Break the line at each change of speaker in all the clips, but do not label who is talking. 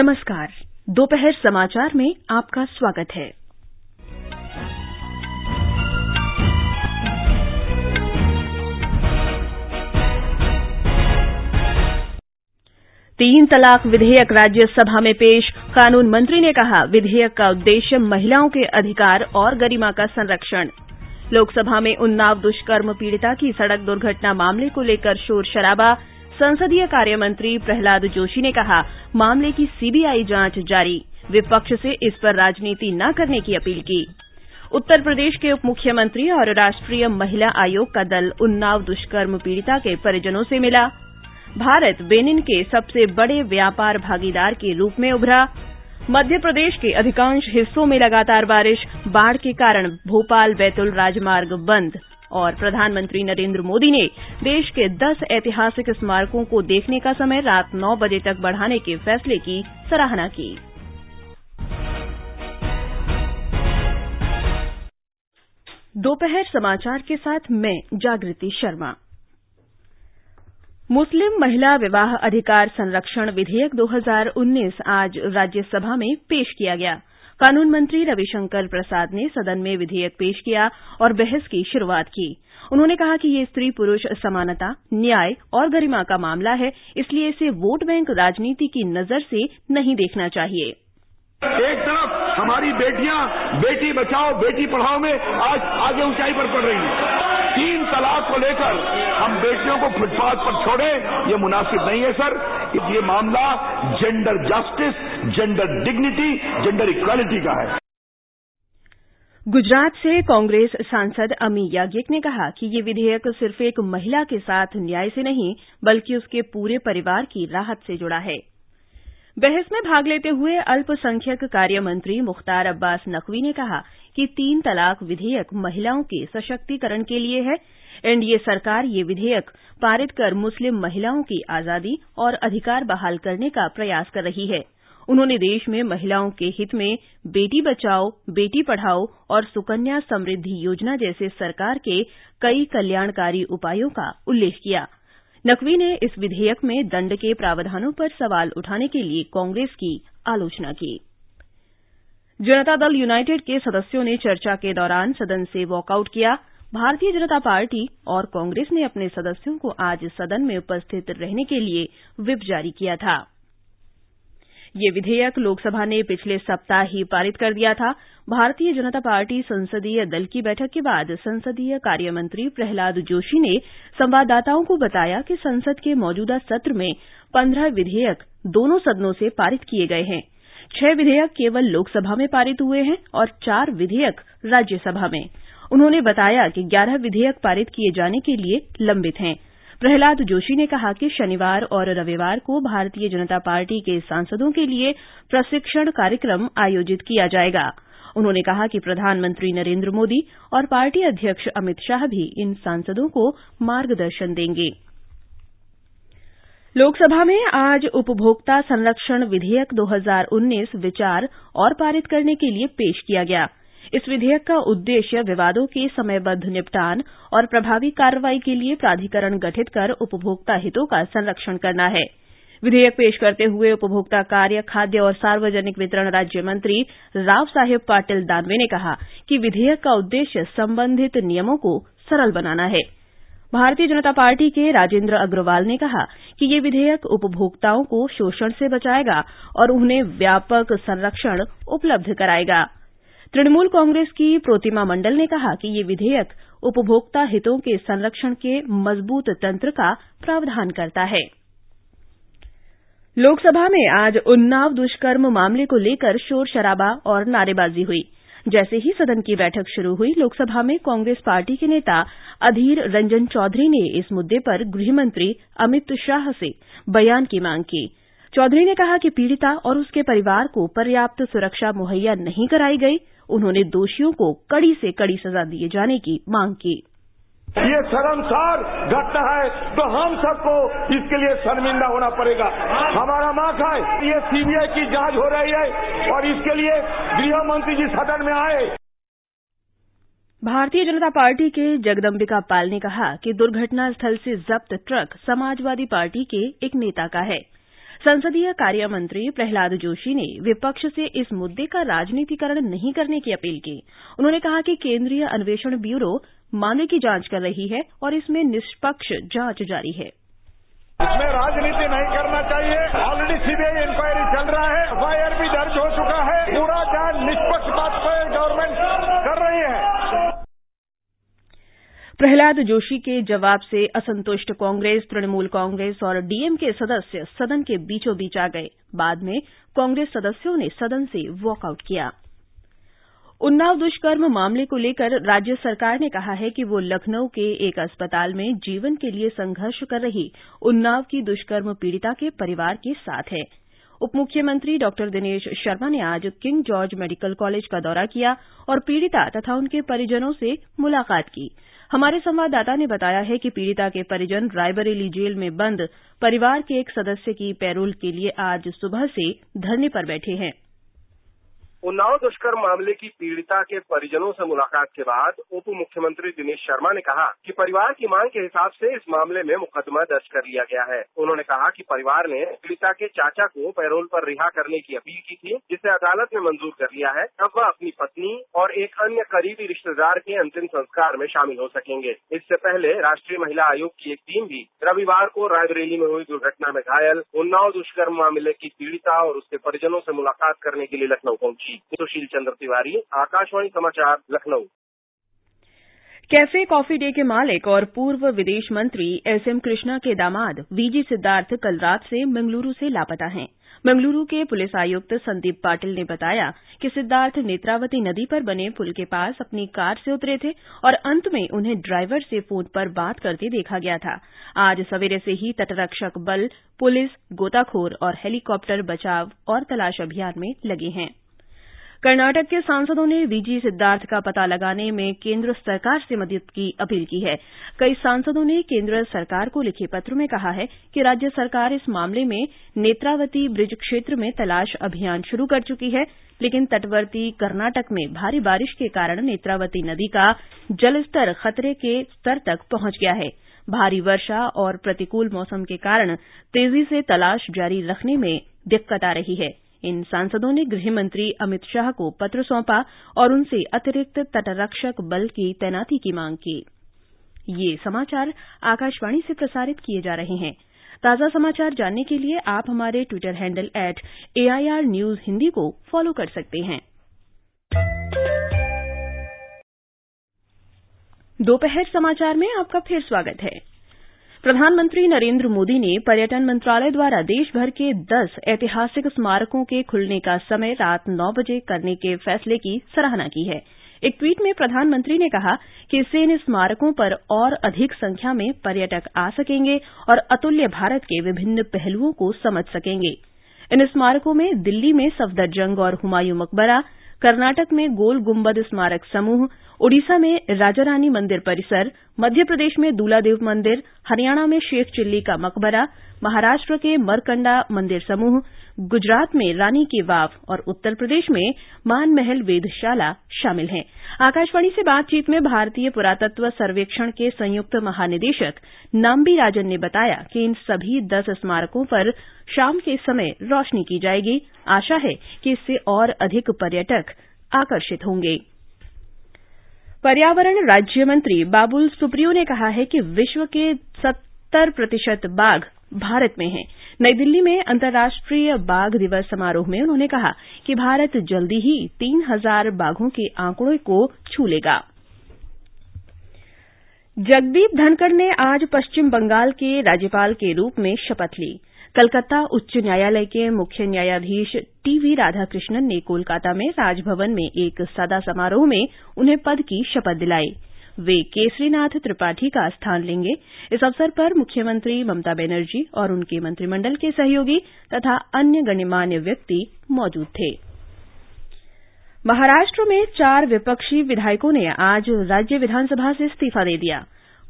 नमस्कार। दोपहर समाचार में आपका स्वागत है। तीन तलाक विधेयक राज्यसभा में पेश। कानून मंत्री ने कहा, विधेयक का उद्देश्य महिलाओं के अधिकार और गरिमा का संरक्षण। लोकसभा में उन्नाव दुष्कर्म पीड़िता की सड़क दुर्घटना मामले को लेकर शोर शराबा। संसदीय कार्य मंत्री प्रहलाद जोशी ने कहा, मामले की सीबीआई जाँच जारी। विपक्ष से इस पर राजनीति न करने की अपील की। उत्तर प्रदेश के उप मुख्यमंत्री और राष्ट्रीय महिला आयोग का दल उन्नाव दुष्कर्म पीड़िता के परिजनों से मिला। भारत बेनिन के सबसे बड़े व्यापार भागीदार के रूप में उभरा। मध्य प्रदेश के अधिकांश हिस्सों में लगातार बारिश, बाढ़ के कारण भोपाल बैतूल राजमार्ग बंद। और प्रधानमंत्री नरेंद्र मोदी ने देश के 10 ऐतिहासिक स्मारकों को देखने का समय रात 9 बजे तक बढ़ाने के फैसले की सराहना की। दोपहर समाचार के साथ मैं, जागृति शर्मा। मुस्लिम महिला विवाह अधिकार संरक्षण विधेयक 2019 आज राज्यसभा में पेश किया गया। कानून मंत्री रविशंकर प्रसाद ने सदन में विधेयक पेश किया और बहस की शुरुआत की। उन्होंने कहा कि यह स्त्री पुरुष समानता, न्याय और गरिमा का मामला है, इसलिए इसे वोट बैंक राजनीति की नज़र से नहीं देखना चाहिए।
एक तरफ़ हमारी बेटियाँ, बेटी बचाओ, बेटी पढ़ाओ में आज आगे ऊंचाई पर पड़ रही हैं। तीन तलाक को लेकर हम बेटियों को फुटपाथ पर छोड़े, ये मुनासिब नहीं है, सर। ये मामला gender justice gender dignity gender equality का है।
गुजरात से कांग्रेस सांसद अमी याज्ञिक ने कहा कि ये विधेयक सिर्फ़ एक महिला के साथ न्याय से नहीं, बल्कि उसके पूरे परिवार की राहत से जुड़ा है। बहस में भाग लेते हुए अल्पसंख्यक कार्य मंत्री मुख्तार अब्बास नकवी ने कहा कि तीन तलाक विधेयक महिलाओं के सशक्तिकरण के लिए है। एनडीए सरकार ये विधेयक पारित कर मुस्लिम महिलाओं की आज़ादी और अधिकार बहाल करने का प्रयास कर रही है। उन्होंने देश में महिलाओं के हित में बेटी बचाओ, बेटी पढ़ाओ और सुकन्या समृद्धि योजना जैसे सरकार के कई कल्याणकारी उपायों का उल्लेख किया। नकवी ने इस विधेयक में दंड के प्रावधानों पर सवाल उठाने के लिए कांग्रेस की आलोचना की। जनता दल यूनाइटेड के सदस्यों ने चर्चा के दौरान सदन से वॉकआउट किया। भारतीय जनता पार्टी और कांग्रेस ने अपने सदस्यों को आज सदन में उपस्थित रहने के लिए विप जारी किया था। ये विधेयक लोकसभा ने पिछले सप्ताह ही पारित कर दिया था। भारतीय जनता पार्टी संसदीय दल की बैठक के बाद संसदीय कार्य मंत्री प्रहलाद जोशी ने संवाददाताओं को बताया कि संसद के मौजूदा सत्र में पंद्रह विधेयक दोनों सदनों से पारित किए गए हैं। छह विधेयक केवल लोकसभा में पारित हुए हैं और चार विधेयक राज्यसभा में। उन्होंने बताया कि ग्यारह विधेयक पारित किए जाने के लिए लंबित हैं। प्रहलाद जोशी ने कहा कि शनिवार और रविवार को भारतीय जनता पार्टी के सांसदों के लिए प्रशिक्षण कार्यक्रम आयोजित किया जाएगा। उन्होंने कहा कि प्रधानमंत्री नरेंद्र मोदी और पार्टी अध्यक्ष अमित शाह भी इन सांसदों को मार्गदर्शन देंगे। लोकसभा में आज उपभोक्ता संरक्षण विधेयक 2019 विचार और पारित करने के लिए पेश किया गया। इस विधेयक का उद्देश्य विवादों के समयबद्ध निपटान और प्रभावी कार्रवाई के लिए प्राधिकरण गठित कर उपभोक्ता हितों का संरक्षण करना है। विधेयक पेश करते हुए उपभोक्ता कार्य, खाद्य और सार्वजनिक वितरण राज्य मंत्री राव साहेब पाटिल दानवे ने कहा कि विधेयक का उद्देश्य संबंधित नियमों को सरल बनाना है। भारतीय जनता पार्टी के राजेंद्र अग्रवाल ने कहा कि ये विधेयक उपभोक्ताओं को शोषण से बचाएगा और उन्हें व्यापक संरक्षण उपलब्ध कराएगा। तृणमूल कांग्रेस की प्रोतिमा मंडल ने कहा कि ये विधेयक उपभोक्ता हितों के संरक्षण के मज़बूत तंत्र का प्रावधान करता है। लोकसभा में आज उन्नाव दुष्कर्म मामले को लेकर शोर शराबा और नारेबाजी हुई। जैसे ही सदन की बैठक शुरू हुई, लोकसभा में कांग्रेस पार्टी के नेता अधीर रंजन चौधरी ने इस मुद्दे पर गृहमंत्री अमित शाह से बयान की मांग की। चौधरी ने कहा कि पीड़िता और उसके परिवार को पर्याप्त सुरक्षा मुहैया नहीं कराई गई उन्होंने दोषियों को कड़ी से कड़ी सजा दिए जाने की मांग की।
ये शर्मसार घटना है तो हम सबको इसके लिए शर्मिंदा होना पड़ेगा। हमारा मांग है ये सीबीआई की जाँच हो रही है और इसके लिए गृह मंत्री जी सदन में आए।
भारतीय जनता पार्टी के जगदम्बिका पाल ने कहा कि दुर्घटना स्थल से जब्त ट्रक समाजवादी पार्टी के एक नेता का है। संसदीय कार्य मंत्री प्रहलाद जोशी ने विपक्ष से इस मुद्दे का राजनीतिकरण नहीं करने की अपील की। उन्होंने कहा कि केंद्रीय अन्वेषण ब्यूरो मामले की जाँच कर रही है और इसमें निष्पक्ष जाँच जारी है।
इसमें राजनीति नहीं करना चाहिए। ऑलरेडी सीबीआई इंक्वायरी चल रहा है। एफआईआर भी दर्ज हो चुका है। पूरा जाँच निष्पक्ष बात पर गवर्नमेंट कर रही है।
प्रहलाद जोशी के जवाब से असंतुष्ट कांग्रेस, तृणमूल कांग्रेस और डीएमके सदस्य सदन के बीचों बीच आ गए। बाद में कांग्रेस सदस्यों ने सदन से वॉकआउट किया। उन्नाव दुष्कर्म मामले को लेकर राज्य सरकार ने कहा है कि वो लखनऊ के एक अस्पताल में जीवन के लिए संघर्ष कर रही उन्नाव की दुष्कर्म पीड़िता के परिवार के साथ है। उप मुख्यमंत्री डॉ दिनेश शर्मा ने आज किंग जॉर्ज मेडिकल कॉलेज का दौरा किया और पीड़िता तथा उनके परिजनों से मुलाकात की। हमारे संवाददाता ने बताया है कि पीड़िता के परिजन रायबरेली जेल में बंद, परिवार के एक सदस्य की पैरोल के लिए आज सुबह से धरने पर बैठे हैं।
उन्नाव दुष्कर्म मामले की पीड़िता के परिजनों से मुलाकात के बाद उप मुख्यमंत्री दिनेश शर्मा ने कहा कि परिवार की मांग के हिसाब से इस मामले में मुकदमा दर्ज कर लिया गया है। उन्होंने कहा कि परिवार ने पीड़िता के चाचा को पैरोल पर रिहा करने की अपील की थी, जिसे अदालत ने मंजूर कर लिया है। अब वह अपनी पत्नी और एक अन्य करीबी रिश्तेदार के अंतिम संस्कार में शामिल हो सकेंगे। इससे पहले राष्ट्रीय महिला आयोग की एक टीम भी रविवार को रायबरेली में हुई दुर्घटना में घायल उन्नाव दुष्कर्म मामले की पीड़िता और उसके परिजनों से मुलाकात करने के लिए लखनऊ पहुँची। सुशील चंद्र तिवारी, आकाशवाणी समाचार, लखनऊ।
कैफ़े कॉफ़ी डे के मालिक और पूर्व विदेश मंत्री एस एम कृष्णा के दामाद, वीजी सिद्धार्थ, कल रात से मंगलुरु से लापता हैं। मंगलुरु के पुलिस आयुक्त संदीप पाटिल ने बताया कि सिद्धार्थ नेत्रावती नदी पर बने पुल के पास अपनी कार से उतरे थे और अंत में उन्हें ड्राइवर से फ़ोन पर बात करते देखा गया था। आज सवेरे से ही तटरक्षक बल, पुलिस, गोताखोर और हेलीकॉप्टर बचाव और तलाश अभियान में लगे हैं। कर्नाटक के सांसदों ने वीजी सिद्धार्थ का पता लगाने में केंद्र सरकार से मदद की अपील की है। कई सांसदों ने केंद्र सरकार को लिखे पत्र में कहा है कि राज्य सरकार इस मामले में नेत्रावती ब्रिज क्षेत्र में तलाश अभियान शुरू कर चुकी है, लेकिन तटवर्ती कर्नाटक में भारी बारिश के कारण नेत्रावती नदी का जलस्तर खतरे के स्तर तक पहुँच गया है। भारी वर्षा और प्रतिकूल मौसम के कारण तेज़ी से तलाश जारी रखने में दिक्कत आ रही है। इन सांसदों ने गृह मंत्री अमित शाह को पत्र सौंपा और उनसे अतिरिक्त तटरक्षक बल की तैनाती की मांग की। ये समाचार आकाशवाणी से प्रसारित किए जा रहे हैं। ताज़ा समाचार जानने के लिए आप हमारे Twitter handle at AIR news Hindi को फॉलो कर सकते हैं। दोपहर समाचार में आपका फिर स्वागत है। प्रधानमंत्री नरेंद्र मोदी ने पर्यटन मंत्रालय द्वारा देशभर के दस ऐतिहासिक स्मारकों के खुलने का समय रात नौ बजे करने के फैसले की सराहना की है। एक ट्वीट में प्रधानमंत्री ने कहा कि इससे इन स्मारकों पर और अधिक संख्या में पर्यटक आ सकेंगे और अतुल्य भारत के विभिन्न पहलुओं को समझ सकेंगे। इन स्मारकों में दिल्ली में सफदरजंग और हुमायूं मकबरा, कर्नाटक में गोल गुंबद स्मारक समूह ओडिशा में राजारानी मंदिर परिसर मध्य प्रदेश में दूलादेव मंदिर, हरियाणा में शेख चिल्ली का मकबरा, महाराष्ट्र के मरकंडा मंदिर समूह, गुजरात में रानी की वाव और उत्तर प्रदेश में मानमहल वेधशाला शामिल हैं। आकाशवाणी से बातचीत में भारतीय पुरातत्व सर्वेक्षण के संयुक्त महानिदेशक नाम्बी राजन ने बताया कि इन सभी दस स्मारकों पर शाम के समय रोशनी की जाएगी। आशा है कि इससे और अधिक पर्यटक आकर्षित होंगे। पर्यावरण राज्य मंत्री बाबुल सुप्रियो ने कहा है कि विश्व के सत्तर प्रतिशत बाघ भारत में हैं। नई दिल्ली में अंतर्राष्ट्रीय बाघ दिवस समारोह में उन्होंने कहा कि भारत जल्दी ही तीन हज़ार बाघों के आंकड़े को छू लेगा जगदीप धनखड़ ने आज पश्चिम बंगाल के राज्यपाल के रूप में शपथ ली। कलकत्ता उच्च न्यायालय के मुख्य न्यायाधीश टीवी राधाकृष्णन ने कोलकाता में राजभवन में एक सादा समारोह में उन्हें पद की शपथ दिलाई। वे केसरीनाथ त्रिपाठी का स्थान लेंगे। इस अवसर पर मुख्यमंत्री ममता बनर्जी और उनके मंत्रिमंडल के सहयोगी तथा अन्य गणमान्य व्यक्ति मौजूद थे। महाराष्ट्र में चार विपक्षी विधायकों ने आज राज्य विधानसभा से इस्तीफा दे दिया।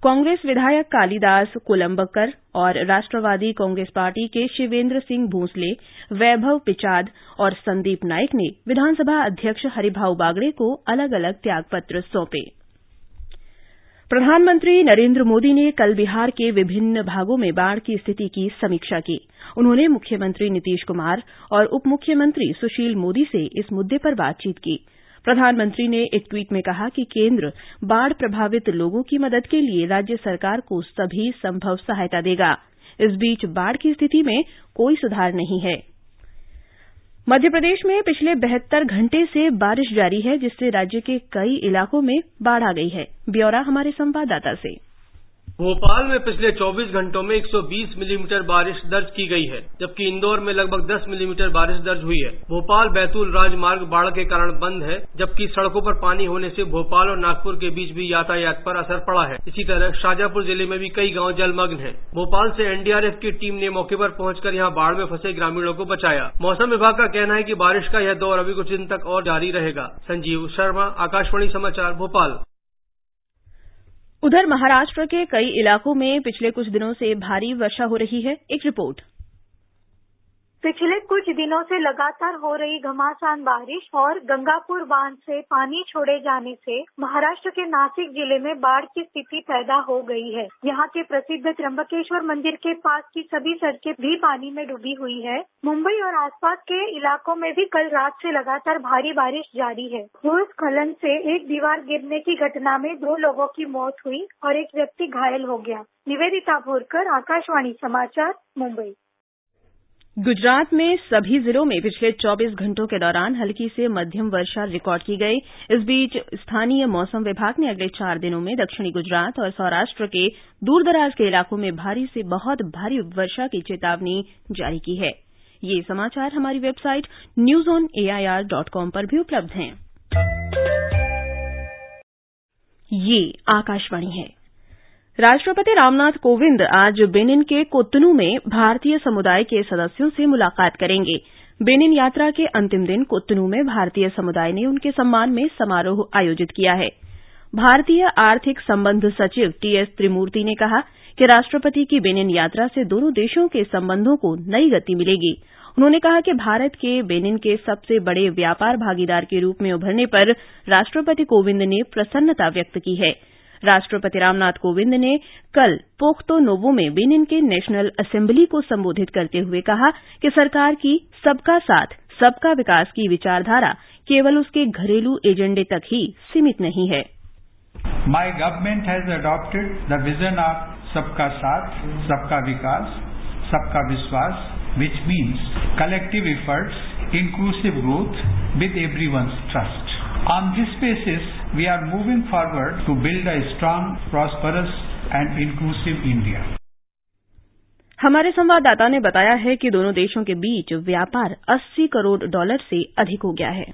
कांग्रेस विधायक कालिदास कोलंबकर और राष्ट्रवादी कांग्रेस पार्टी के शिवेंद्र सिंह भोंसले, वैभव पिचाद और संदीप नाइक ने विधानसभा अध्यक्ष हरिभाऊ बागड़े को अलग अलग त्यागपत्र सौंपे। प्रधानमंत्री नरेंद्र मोदी ने कल बिहार के विभिन्न भागों में बाढ़ की स्थिति की समीक्षा की। उन्होंने मुख्यमंत्री नीतीश कुमार और उप मुख्यमंत्री सुशील मोदी से इस मुद्दे पर बातचीत की। प्रधानमंत्री ने एक ट्वीट में कहा कि केंद्र बाढ़ प्रभावित लोगों की मदद के लिए राज्य सरकार को सभी संभव सहायता देगा। इस बीच बाढ़ की स्थिति में कोई सुधार नहीं है। मध्य प्रदेश में पिछले बहत्तर घंटे से बारिश जारी है, जिससे राज्य के कई इलाकों में बाढ़ आ गई है। ब्यौरा हमारे संवाददाता से।
भोपाल में पिछले 24 घंटों में 120 मिलीमीटर बारिश दर्ज की गई है, जबकि इंदौर में लगभग 10 मिलीमीटर बारिश दर्ज हुई है। भोपाल बैतूल राजमार्ग बाढ़ के कारण बंद है, जबकि सड़कों पर पानी होने से भोपाल और नागपुर के बीच भी यातायात पर असर पड़ा है। इसी तरह शाजापुर ज़िले में भी कई गाँव जलमग्न हैं। भोपाल से एनडीआरएफ की टीम ने मौके पर पहुंचकर यहाँ बाढ़ में फंसे ग्रामीणों को बचाया। मौसम विभाग का कहना है कि बारिश का यह दौर अभी कुछ दिन तक और जारी रहेगा। संजीव शर्मा, आकाशवाणी समाचार, भोपाल।
उधर महाराष्ट्र के कई इलाकों में पिछले कुछ दिनों से भारी वर्षा हो रही है। एक रिपोर्ट।
पिछले कुछ दिनों से लगातार हो रही घमासान बारिश और गंगापुर बाँध से पानी छोड़े जाने से महाराष्ट्र के नासिक ज़िले में बाढ़ की स्थिति पैदा हो गई है। यहाँ के प्रसिद्ध त्र्यंबकेश्वर मंदिर के पास की सभी सड़कें भी पानी में डूबी हुई है। मुंबई और आसपास के इलाकों में भी कल रात से लगातार भारी बारिश जारी है। भूस्खलन से एक दीवार गिरने की घटना में दो लोगों की मौत हुई और एक व्यक्ति घायल हो गया। निवेदिता भोरकर, आकाशवाणी समाचार, मुंबई।
गुजरात में सभी जिलों में पिछले 24 घंटों के दौरान हल्की से मध्यम वर्षा रिकॉर्ड की गई। इस बीच स्थानीय मौसम विभाग ने अगले चार दिनों में दक्षिणी गुजरात और सौराष्ट्र के दूरदराज के इलाकों में भारी से बहुत भारी वर्षा की चेतावनी जारी की है। ये समाचार हमारी website news on AIR dot com पर भी उपलब्ध है। राष्ट्रपति रामनाथ कोविंद आज बेनिन के कोतनू में भारतीय समुदाय के सदस्यों से मुलाकात करेंगे। बेनिन यात्रा के अंतिम दिन कोतनू में भारतीय समुदाय ने उनके सम्मान में समारोह आयोजित किया है। भारतीय आर्थिक संबंध सचिव टीएस त्रिमूर्ति ने कहा कि राष्ट्रपति की बेनिन यात्रा से दोनों देशों के संबंधों को नई गति मिलेगी। उन्होंने कहा कि भारत के बेनिन के सबसे बड़े व्यापार भागीदार के रूप में उभरने पर राष्ट्रपति कोविंद ने प्रसन्नता व्यक्त की है। राष्ट्रपति रामनाथ कोविंद ने कल पोख्तो नोवो में बेनिन के नेशनल असेंबली को संबोधित करते हुए कहा कि सरकार की सबका साथ सबका विकास की विचारधारा केवल उसके घरेलू एजेंडे तक ही सीमित नहीं है
my government has adopted the vision of सबका साथ सबका विकास सबका विश्वास which means collective efforts, inclusive growth with everyone's trust. On this basis, we are moving forward to build a strong, prosperous and inclusive India.
हमारे संवाददाता ने बताया है कि दोनों देशों के बीच व्यापार 80 करोड़ डॉलर से अधिक हो गया है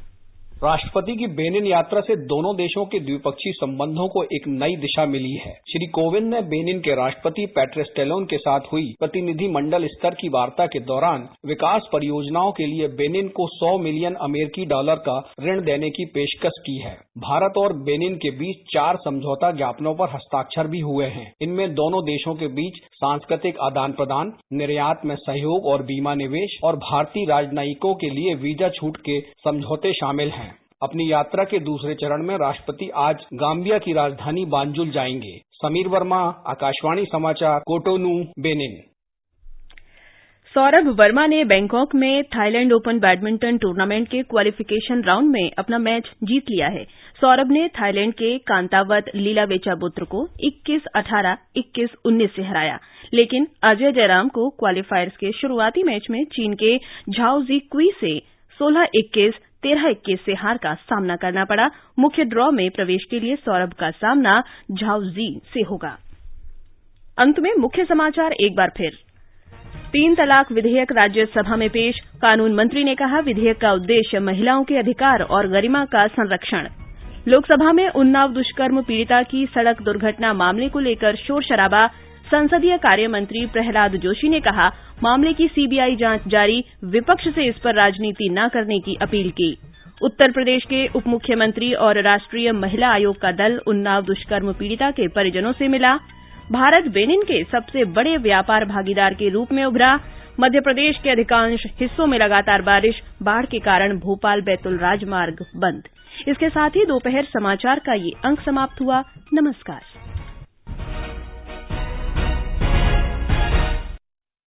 राष्ट्रपति की बेनिन यात्रा से दोनों देशों के द्विपक्षीय संबंधों को एक नई दिशा मिली है। श्री कोविंद ने बेनिन के राष्ट्रपति पैट्रेस टेलोन के साथ हुई प्रतिनिधि मंडल स्तर की वार्ता के दौरान विकास परियोजनाओं के लिए बेनिन को 100 मिलियन अमेरिकी डॉलर का ऋण देने की पेशकश की है। भारत और बेनिन के बीच चार समझौता ज्ञापनों पर हस्ताक्षर भी हुए हैं। इनमें दोनों देशों के बीच सांस्कृतिक आदान प्रदान, निर्यात में सहयोग और बीमा निवेश और भारतीय राजनयिकों के लिए वीज़ा छूट के समझौते शामिल हैं। अपनी यात्रा के दूसरे चरण में राष्ट्रपति आज गाम्बिया की राजधानी बांजुल जाएँगे। समीर वर्मा आकाशवाणी समाचार कोटोनू बेनिन।
सौरभ वर्मा ने बैंकॉक में थाईलैंड ओपन बैडमिंटन टूर्नामेंट के क्वालिफिकेशन राउंड में अपना मैच जीत लिया है। सौरभ ने थाईलैंड के कांतावत लीलावेचा बुत्र को 21-18, 21-19 से हराया। लेकिन अजय जयराम को क्वालीफायर्स के शुरुआती मैच में चीन के झाओ जी क्वी से 16-21, तेरह इक्कीस से हार का सामना करना पड़ा। मुख्य ड्रॉ में प्रवेश के लिए सौरभ का सामना झाओजी से होगा। अंत में मुख्य समाचार एक बार फिर। तीन तलाक विधेयक राज्यसभा में पेश। कानून मंत्री ने कहा, विधेयक का उद्देश्य महिलाओं के अधिकार और गरिमा का संरक्षण। लोकसभा में उन्नाव दुष्कर्म पीड़िता की सड़क दुर्घटना मामले को लेकर शोर शराबा। संसदीय कार्य मंत्री प्रहलाद जोशी ने कहा, मामले की सीबीआई जाँच जारी, विपक्ष से इस पर राजनीति न करने की अपील की। उत्तर प्रदेश के उप मुख्यमंत्री और राष्ट्रीय महिला आयोग का दल उन्नाव दुष्कर्म पीड़िता के परिजनों से मिला। भारत बेनिन के सबसे बड़े व्यापार भागीदार के रूप में उभरा। मध्य प्रदेश के अधिकांश हिस्सों में लगातार बारिश, बाढ़ के कारण भोपाल बैतुल राजमार्ग बंद। इसके साथ ही दोपहर समाचार का ये अंक समाप्त हुआ। नमस्कार।